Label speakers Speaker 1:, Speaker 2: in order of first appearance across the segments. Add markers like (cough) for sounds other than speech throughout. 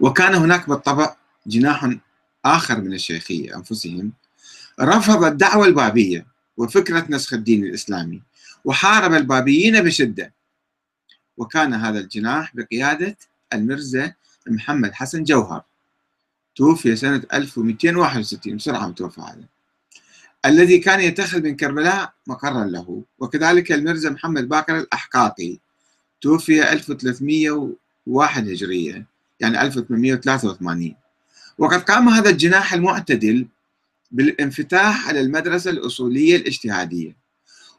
Speaker 1: وكان هناك بالطبع جناح آخر من الشيخية أنفسهم رفض الدعوة البابية وفكرة نسخ الدين الإسلامي وحارب البابيين بشدة. وكان هذا الجناح بقيادة المرزا محمد حسن جوهر. توفي سنة 1261 بسرعة متوفى هذا. الذي كان يتخذ من كربلاء مقرا له. وكذلك المرزا محمد باكر الأحقاقي توفي 1301 هجرية. يعني 1883 وقد قام هذا الجناح المعتدل بالانفتاح على المدرسة الأصولية الاجتهادية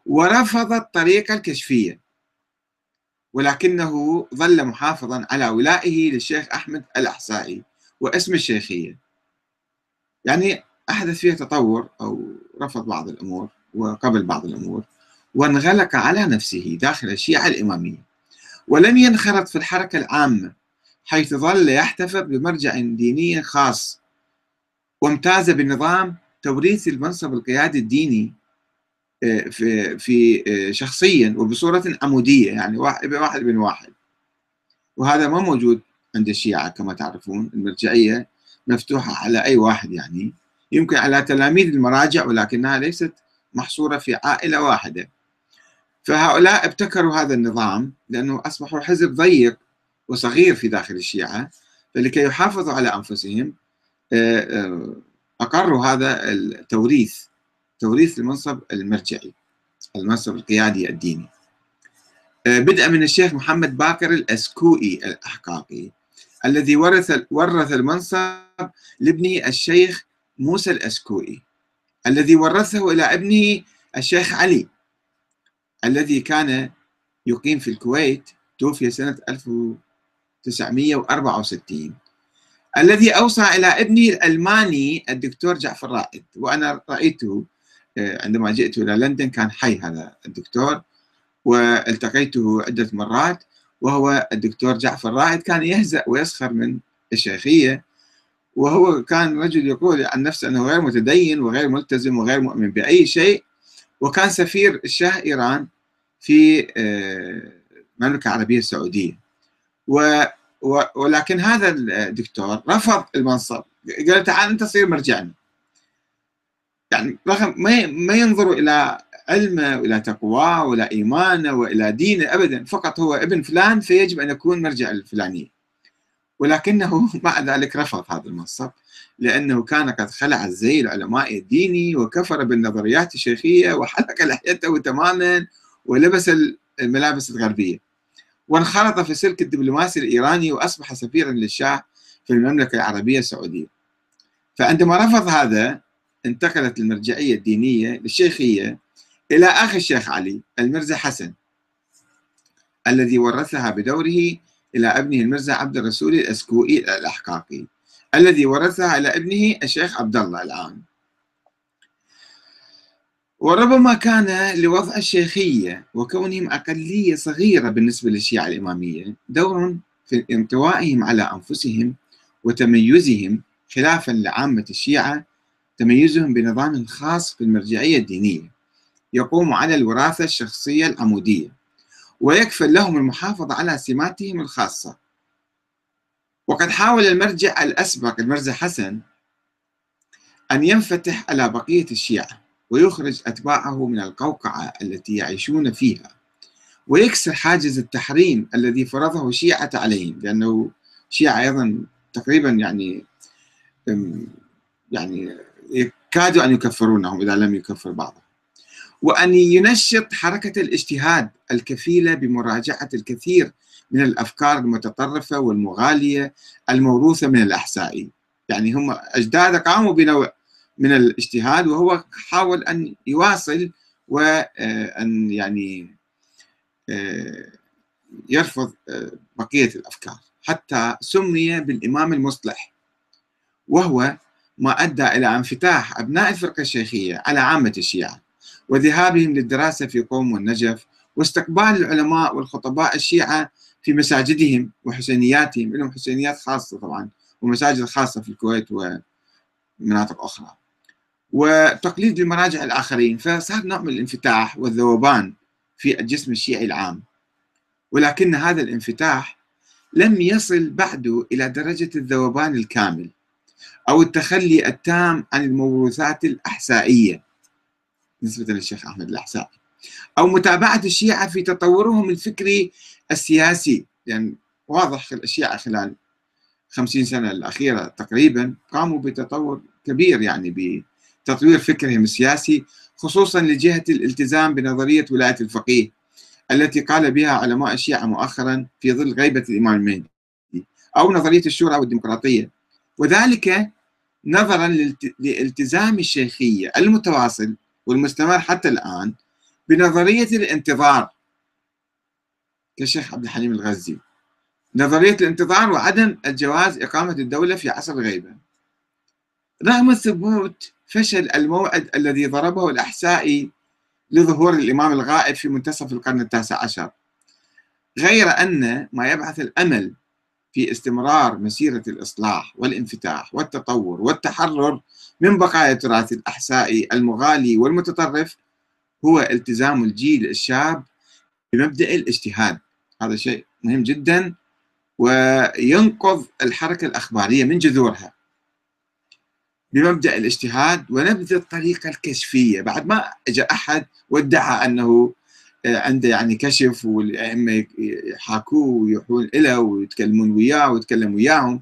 Speaker 1: ورفض الطريقة الكشفية. ولكنه ظل محافظا على ولائه للشيخ أحمد الأحسائي واسم الشيخية. يعني أحدث فيها تطور أو رفض بعض الأمور وقبل بعض الأمور وانغلق على نفسه داخل الشيعة الإمامية. ولم ينخرط في الحركة العامة. حيث ظل يحتفظ بمرجع ديني خاص وامتاز بنظام توريث المنصب القيادي الديني آه، في آه، شخصيا وبصورة عمودية يعني واحد بن واحد. وهذا ما موجود عند الشيعة كما تعرفون المرجعية مفتوحة على أي واحد يعني. يمكن على تلاميذ المراجع ولكنها ليست محصورة في عائلة واحدة. فهؤلاء ابتكروا هذا النظام لأنه أصبحوا حزب ضيق وصغير في داخل الشيعة فلكي يحافظوا على أنفسهم آه، آه، أقروا هذا التوريث توريث المنصب المرجعي المنصب القيادي الديني. آه، بدءا من الشيخ محمد باكر الأسكوئي الأحقاقي الذي ورث ورث المنصب لابنه الشيخ موسى الأسكوئي الذي ورثه إلى ابنه الشيخ علي الذي كان يقيم في الكويت توفي سنة 1964 الذي أوصى إلى ابنه الألماني الدكتور جعفر رائد وأنا رأيته آه، عندما جئت إلى لندن كان حي هذا الدكتور والتقيته عدة مرات وهو الدكتور جعفر رائد. كان يهزأ ويسخر من الشيخية وهو كان رجل يقول عن نفسه أنه غير متدين وغير ملتزم وغير مؤمن بأي شيء. وكان سفير الشاه إيران في آه، المملكة العربية السعودية و ولكن هذا الدكتور رفض المنصب. قال تعال أنت صير مرجعنا. يعني رغم ما ما ينظر إلى علمه وإلى تقواه وإلى إيمانه وإلى دينه ابدا. فقط هو ابن فلان فيجب أن يكون مرجع الفلاني ولكنه (laughs) مع ذلك رفض هذا المنصب لأنه كان قد خلع الزي العلماء الديني وكفر بالنظريات الشيخية وحلق لحيته تماما ولبس الملابس الغربية. وانخرط في سلك الدبلوماسي الإيراني وأصبح سفيرا للشاه في المملكة العربية السعودية. فعندما رفض هذا انتقلت المرجعية الدينية للشيخية إلى أخي الشيخ علي المرزا حسن الذي ورثها بدوره إلى ابنه المرزا عبد الرسول الأسكوئي الأحقاقي الذي ورثها إلى ابنه الشيخ عبد الله الآن وربما كان لوضع الشيخية وكونهم أقلية صغيرة بالنسبة للشيعة الإمامية دور في انطوائهم على أنفسهم وتميزهم خلافا لعامة الشيعة تميزهم بنظام خاص في المرجعية الدينية يقوم على الوراثة الشخصية العمودية ويكفل لهم المحافظة على سماتهم الخاصة. وقد حاول المرجع الأسبق المرزا حسن أن ينفتح على بقية الشيعة. ويخرج أتباعه من القوقعة التي يعيشون فيها. ويكسر حاجز التحريم الذي فرضه الشيعة عليهم لأنه الشيعة أيضا تقريبا يعني يعني يكادوا أن يكفرونهم إذا لم يكفر بعضهم. وأن ينشط حركة الاجتهاد الكفيلة بمراجعة الكثير من الأفكار المتطرفة والمغالية الموروثة من الأحسائي يعني هم أجداد قاموا بنوع من الاجتهاد وهو حاول أن يواصل وأن يعني آه، يرفض آه، بقية الأفكار. حتى سمي بالإمام المصلح وهو ما أدى إلى انفتاح أبناء الفرقة الشيخية على عامة الشيعة وذهابهم للدراسة في قوم والنجف واستقبال العلماء والخطباء الشيعة في مساجدهم وحسينياتهم لهم حسينيات خاصة طبعا ومساجد خاصة في الكويت ومناطق أخرى. وتقليد المراجع الآخرين فصار نوع من الانفتاح والذوبان في الجسم الشيعي العام. ولكن هذا الانفتاح لم يصل بعد إلى درجة الذوبان الكامل أو التخلي التام عن الموروثات الأحسائية. نسبة للشيخ أحمد الأحسائي أو متابعة الشيعة في تطورهم الفكري السياسي. يعني واضح الشيعة خلال خمسين سنة الأخيرة تقريبا قاموا بتطور كبير يعني بتطوير فكرهم السياسي خصوصا لجهة الالتزام بنظرية ولاية الفقيه التي قال بها علماء الشيعة مؤخرا في ظل غيبة الإمام المهدي أو نظرية الشورى والديمقراطية. وذلك نظرا لالتزام الشيخية المتواصل والمستمر حتى الآن بنظرية الانتظار. كالشيخ عبد الحليم الغزي نظرية الانتظار وعدم الجواز إقامة الدولة في عصر الغيبة. رغم ثبوت فشل الموعد الذي ضربه الأحسائي لظهور الإمام الغائب في منتصف القرن التاسع عشر. غير أن ما يبعث الأمل في استمرار مسيرة الإصلاح والانفتاح والتطور والتحرر من بقايا التراث الأحسائي المغالي والمتطرف هو التزام الجيل الشاب بمبدأ الاجتهاد. هذا شيء مهم جدا وينقذ الحركة الأخبارية من جذورها. بمبدأ الاجتهاد ونبذ الطريقة الكشفية. بعد ما اجى أحد وادعى أنه آه، عنده يعني كشف والأئمة يحاكوه ويروحون له ويتكلمون وياه ويتكلم وياهم.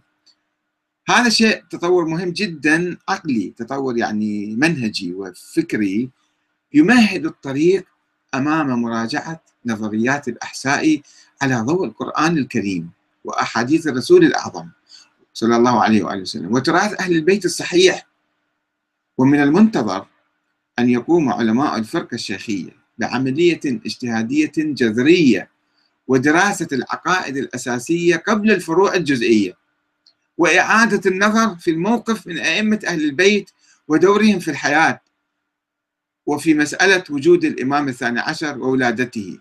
Speaker 1: هذا شيء تطور مهم جدا عقلي تطور يعني منهجي وفكري يمهد الطريق أمام مراجعة نظريات الأحساء على ضوء القرآن الكريم وأحاديث الرسول الأعظم. صلى الله عليه وآله وسلم. وتراث أهل البيت الصحيح. ومن المنتظر أن يقوم علماء الفرقة الشيخية بعملية اجتهادية جذرية ودراسة العقائد الأساسية قبل الفروع الجزئية وإعادة النظر في الموقف من أئمة أهل البيت ودورهم في الحياة وفي مسألة وجود الإمام الثاني عشر وولادته.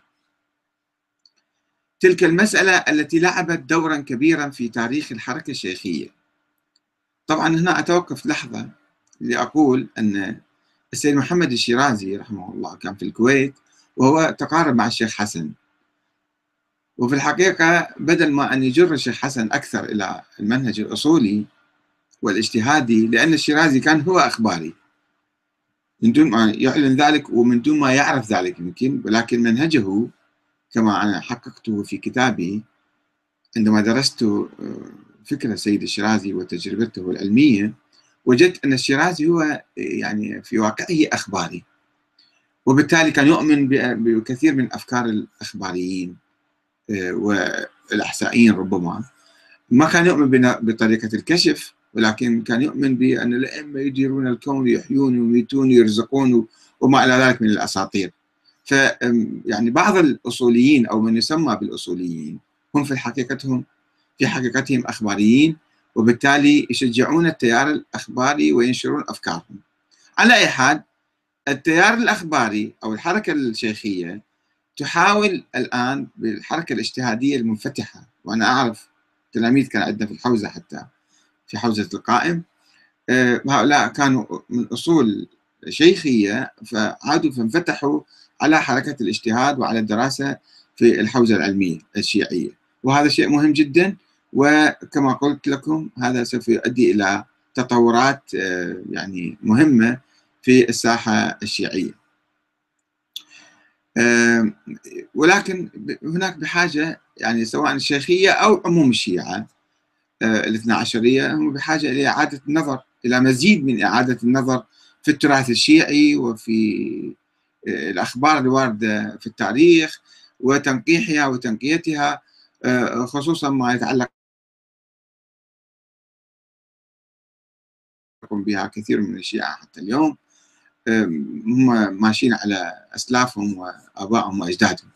Speaker 1: تلك المسألة التي لعبت دورا كبيرا في تاريخ الحركة الشيخية. طبعا هنا أتوقف لحظة لأقول أن السيد محمد الشيرازي رحمه الله كان في الكويت وهو تقارب مع الشيخ حسن. وفي الحقيقة بدل ما أن يجر الشيخ حسن أكثر إلى المنهج الأصولي والاجتهادي لأن الشيرازي كان هو أخباري. من دون ما يعلن ذلك ومن دون ما يعرف ذلك يمكن ولكن منهجه كما أنا حققته في كتابي عندما درست آه، فكر السيد الشيرازي وتجربته العلمية وجدت أن الشيرازي هو يعني في واقعه أخباري. وبالتالي كان يؤمن بكثير من أفكار الأخباريين آه، والأحسائيين ربما. ما كان يؤمن بطريقة الكشف ولكن كان يؤمن بأن الأئمة يديرون الكون يحيون ويميتون ويرزقون وما إلى ذلك من الأساطير. ف يعني بعض الأصوليين أو من يسمى بالأصوليين هم في حقيقتهم في حقيقتهم أخباريين وبالتالي يشجعون التيار الأخباري وينشرون أفكارهم. على أي حال التيار الأخباري أو الحركة الشيخية تحاول الآن بالحركة الاجتهادية المنفتحة وأنا أعرف تلاميذ كان عندنا في الحوزة حتى في حوزة القائم آه، هؤلاء كانوا من أصول شيخية فعادوا فانفتحوا على حركة الاجتهاد وعلى الدراسة في الحوزة العلمية الشيعية. وهذا شيء مهم جدا وكما قلت لكم هذا سوف يؤدي إلى تطورات آه، يعني مهمة في الساحة الشيعية. آه، ولكن هناك بحاجة يعني سواء الشيخية أو عموم الشيعة آه، الاثنى عشرية هم بحاجة إلى إعادة النظر إلى مزيد من إعادة النظر في التراث الشيعي وفي الأخبار الواردة في التاريخ وتنقيحها وتنقيتها آه، خصوصا ما يتعلق بها كثير من الشيعة حتى اليوم هم ماشيين على أسلافهم وآبائهم وأجدادهم.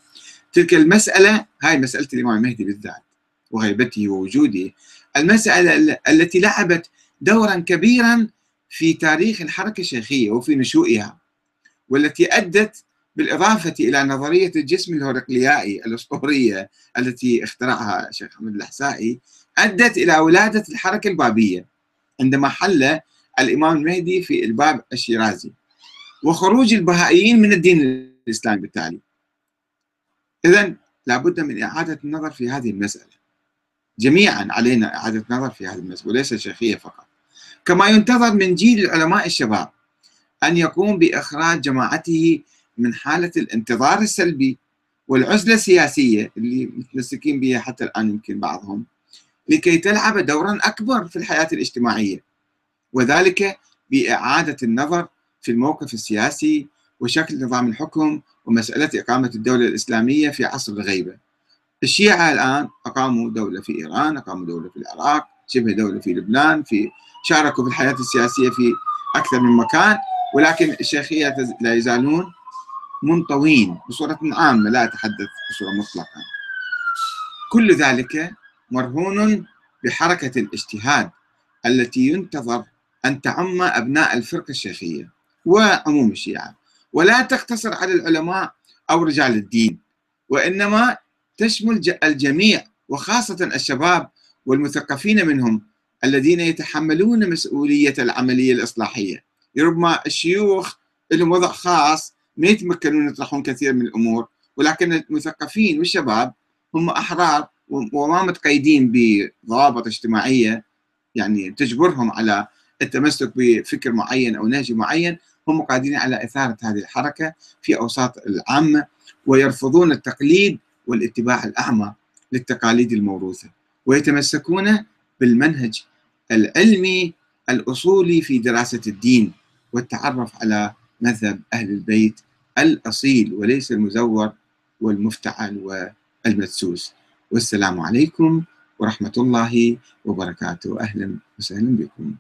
Speaker 1: تلك المسألة هاي مسألة الإمام المهدي بالذات وغيبته ووجوده المسألة التي لعبت دورا كبيرا في تاريخ الحركة الشيخية وفي نشوئها. والتي أدت بالإضافة إلى نظرية الجسم الهرقليائي الأسطورية التي اخترعها الشيخ حمد الأحسائي أدت إلى ولادة الحركة البابية عندما حل الإمام المهدي في الباب الشيرازي وخروج البهائيين من الدين الإسلامي بالتالي. إذا لابد من إعادة النظر في هذه المسألة. جميعا علينا إعادة نظر في هذا المسألة وليس الشيخية فقط. كما ينتظر من جيل العلماء الشباب أن يقوم بإخراج جماعته من حالة الانتظار السلبي والعزلة السياسية اللي متمسكين بها حتى الآن يمكن بعضهم لكي تلعب دورا أكبر في الحياة الاجتماعية وذلك بإعادة النظر في الموقف السياسي وشكل نظام الحكم ومسألة إقامة الدولة الإسلامية في عصر الغيبة. الشيعة الآن أقاموا دولة في إيران أقاموا دولة في العراق شبه دولة في لبنان في شاركوا في الحياة السياسية في أكثر من مكان. ولكن الشيخية لا يزالون منطوين بصورة عامة لا أتحدث بصورة مطلقة. كل ذلك مرهون بحركة الاجتهاد التي ينتظر أن تعم أبناء الفرقة الشيخية وعموم الشيعة. ولا تقتصر على العلماء أو رجال الدين وإنما تشمل الجميع وخاصة الشباب والمثقفين منهم الذين يتحملون مسؤولية العملية الإصلاحية. ربما الشيوخ لهم وضع خاص ما يتمكنون يطرحون كثير من الأمور. ولكن المثقفين والشباب هم أحرار وما متقيدين بضوابط اجتماعية يعني تجبرهم على التمسك بفكر معين أو نهج معين هم قادرين على إثارة هذه الحركة في أوساط العامة ويرفضون التقليد والاتباع الأعمى للتقاليد الموروثة. ويتمسكون بالمنهج العلمي الأصولي في دراسة الدين. والتعرف على مذهب أهل البيت الأصيل وليس المزور والمفتعل والمدسوس. والسلام عليكم ورحمة الله وبركاته. أهلا وسهلا بكم.